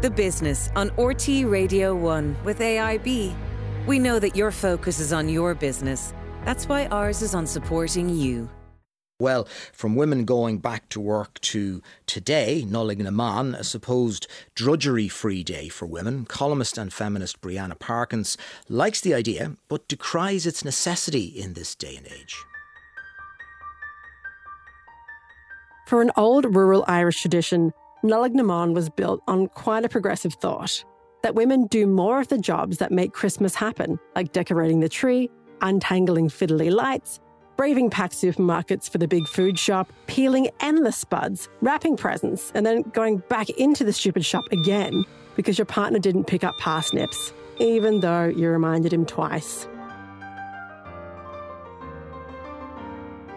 The Business on RTÉ Radio 1 with AIB. We know that your focus is on your business. That's why ours is on supporting you. Well, from women going back to work to today, Nollaig na mBan, a supposed drudgery free day for women, columnist and feminist Brianna Parkins likes the idea but decries its necessity in this day and age. For an old rural Irish tradition, Nollaig na mBan was built on quite a progressive thought that women do more of the jobs that make Christmas happen, like decorating the tree, untangling fiddly lights, braving packed supermarkets for the big food shop, peeling endless spuds, wrapping presents, and then going back into the stupid shop again because your partner didn't pick up parsnips, even though you reminded him twice.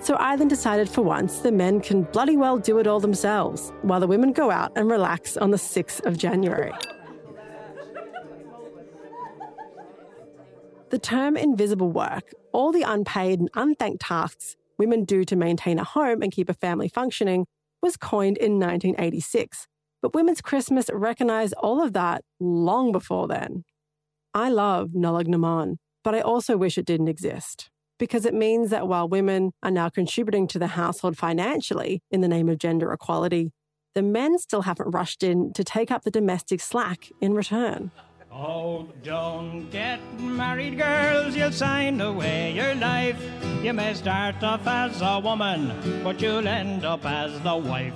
So Ireland decided for once the men can bloody well do it all themselves, while the women go out and relax on the 6th of January. The term invisible work, all the unpaid and unthanked tasks women do to maintain a home and keep a family functioning, was coined in 1986. But Women's Christmas recognised all of that long before then. I love Nollaig na mBan, but I also wish it didn't exist because it means that while women are now contributing to the household financially in the name of gender equality, the men still haven't rushed in to take up the domestic slack in return. Oh, don't get married, girls. You'll sign away your life. You may start off as a woman, but you'll end up as the wife.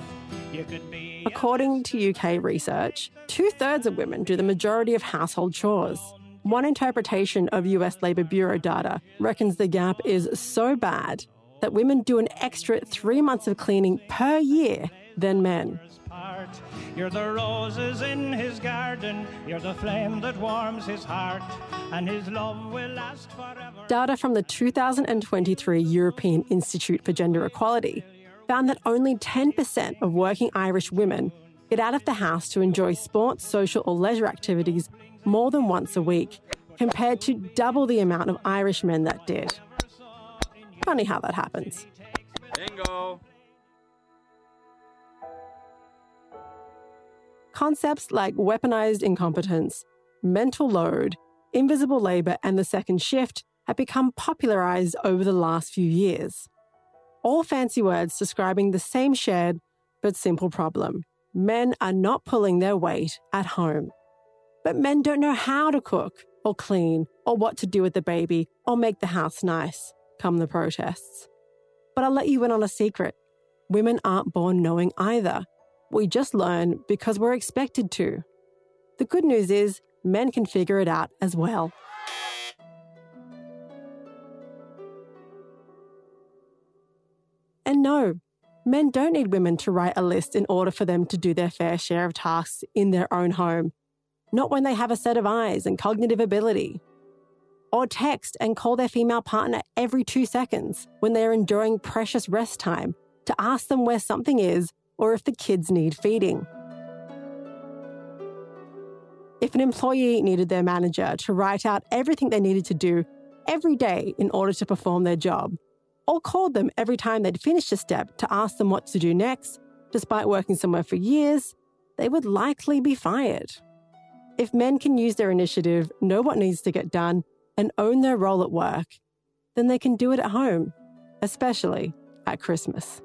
You could be. According to UK research, two thirds of women do the majority of household chores. One interpretation of US Labour Bureau data reckons the gap is so bad that women do an extra three months of cleaning per year than men. You're the roses in his garden, you're the flame that warms his heart, and his love will last forever. Data from the 2023 European Institute for Gender Equality found that only 10% of working Irish women get out of the house to enjoy sports, social, or leisure activities more than once a week, compared to double the amount of Irish men that did. Funny how that happens. Bingo. Concepts like weaponized incompetence, mental load, invisible labor, and the second shift have become popularized over the last few years. All fancy words describing the same shared but simple problem men are not pulling their weight at home. But men don't know how to cook, or clean, or what to do with the baby, or make the house nice, come the protests. But I'll let you in on a secret women aren't born knowing either. We just learn because we're expected to. The good news is, men can figure it out as well. And no, men don't need women to write a list in order for them to do their fair share of tasks in their own home. Not when they have a set of eyes and cognitive ability. Or text and call their female partner every two seconds when they are enjoying precious rest time to ask them where something is or if the kids need feeding. If an employee needed their manager to write out everything they needed to do every day in order to perform their job, or called them every time they'd finished a step to ask them what to do next, despite working somewhere for years, they would likely be fired. If men can use their initiative, know what needs to get done, and own their role at work, then they can do it at home, especially at Christmas.